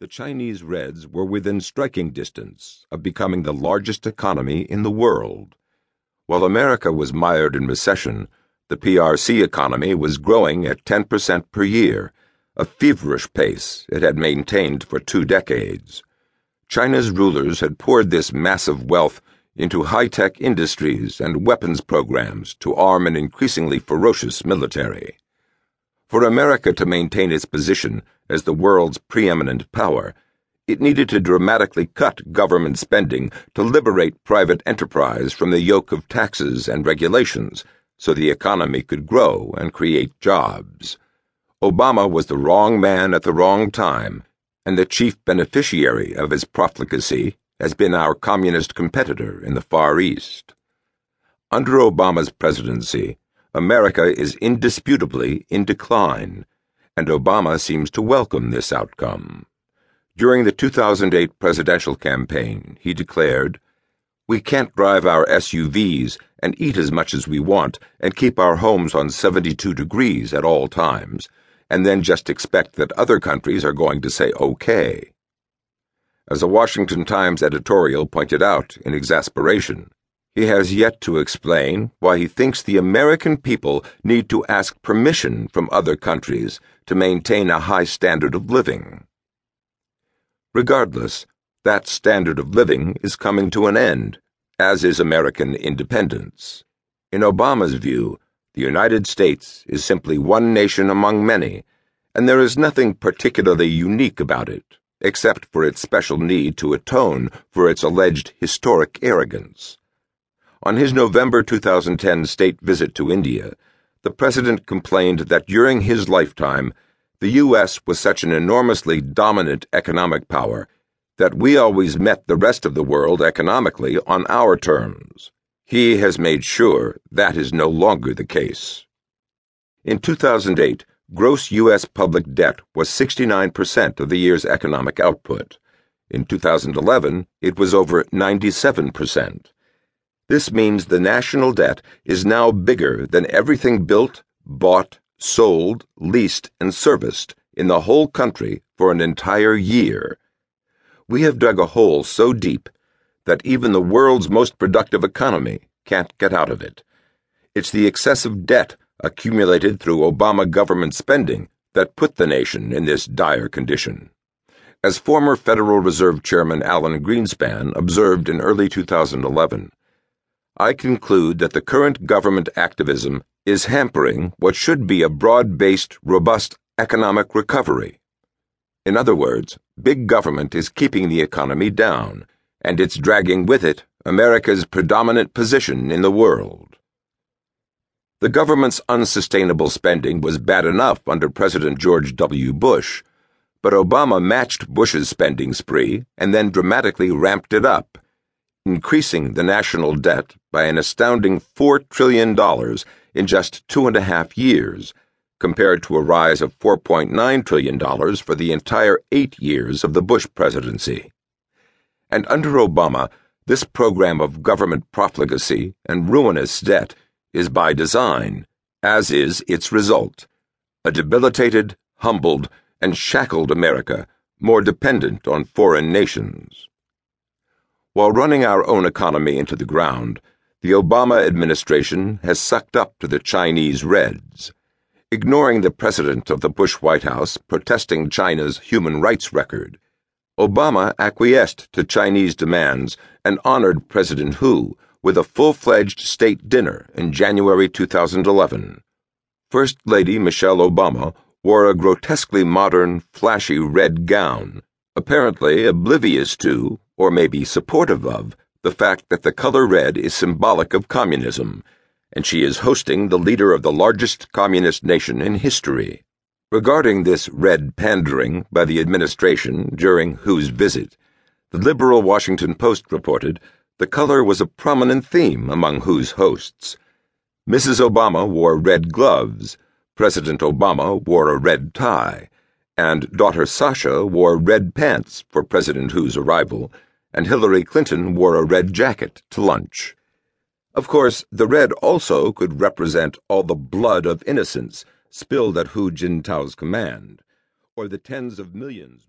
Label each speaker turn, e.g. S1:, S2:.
S1: The Chinese Reds were within striking distance of becoming the largest economy in the world. While America was mired in recession, the PRC economy was growing at 10% per year, a feverish pace it had maintained for two decades. China's rulers had poured this massive wealth into high tech industries and weapons programs to arm an increasingly ferocious military. For America to maintain its position as the world's preeminent power, it needed to dramatically cut government spending to liberate private enterprise from the yoke of taxes and regulations so the economy could grow and create jobs. Obama was the wrong man at the wrong time, and the chief beneficiary of his profligacy has been our communist competitor in the Far East. Under Obama's presidency, America is indisputably in decline, and Obama seems to welcome this outcome. During the 2008 presidential campaign, he declared, We can't drive our SUVs and eat as much as we want and keep our homes on 72 degrees at all times, and then just expect that other countries are going to say okay. As a Washington Times editorial pointed out in exasperation, he has yet to explain why he thinks the American people need to ask permission from other countries to maintain a high standard of living. Regardless, that standard of living is coming to an end, as is American independence. In Obama's view, the United States is simply one nation among many, and there is nothing particularly unique about it, except for its special need to atone for its alleged historic arrogance. On his November 2010 state visit to India, the president complained that during his lifetime, the U.S. was such an enormously dominant economic power that we always met the rest of the world economically on our terms. He has made sure that is no longer the case. In 2008, gross U.S. public debt was 69% of the year's economic output. In 2011, it was over 97%. This means the national debt is now bigger than everything built, bought, sold, leased, and serviced in the whole country for an entire year. We have dug a hole so deep that even the world's most productive economy can't get out of it. It's the excessive debt accumulated through Obama government spending that put the nation in this dire condition. As former Federal Reserve Chairman Alan Greenspan observed in early 2011, I conclude that the current government activism is hampering what should be a broad based, robust economic recovery. In other words, big government is keeping the economy down, and it's dragging with it America's predominant position in the world. The government's unsustainable spending was bad enough under President George W. Bush, but Obama matched Bush's spending spree and then dramatically ramped it up increasing the national debt by an astounding $4 trillion in just two and a half years, compared to a rise of $4.9 trillion for the entire eight years of the Bush presidency. And under Obama, this program of government profligacy and ruinous debt is by design, as is its result a debilitated, humbled, and shackled America more dependent on foreign nations. While running our own economy into the ground, the Obama administration has sucked up to the Chinese Reds. Ignoring the precedent of the Bush White House protesting China's human rights record, Obama acquiesced to Chinese demands and honored President Hu with a full fledged state dinner in January 2011. First Lady Michelle Obama wore a grotesquely modern, flashy red gown, apparently oblivious to or maybe supportive of, the fact that the color red is symbolic of communism, and she is hosting the leader of the largest communist nation in history. Regarding this red pandering by the administration during Hu's visit, the liberal Washington Post reported the color was a prominent theme among Hu's hosts. Mrs. Obama wore red gloves, President Obama wore a red tie, and daughter Sasha wore red pants for President Hu's arrival and Hillary Clinton wore a red jacket to lunch. Of course, the red also could represent all the blood of innocents spilled at Hu Jintao's command, or the tens of millions.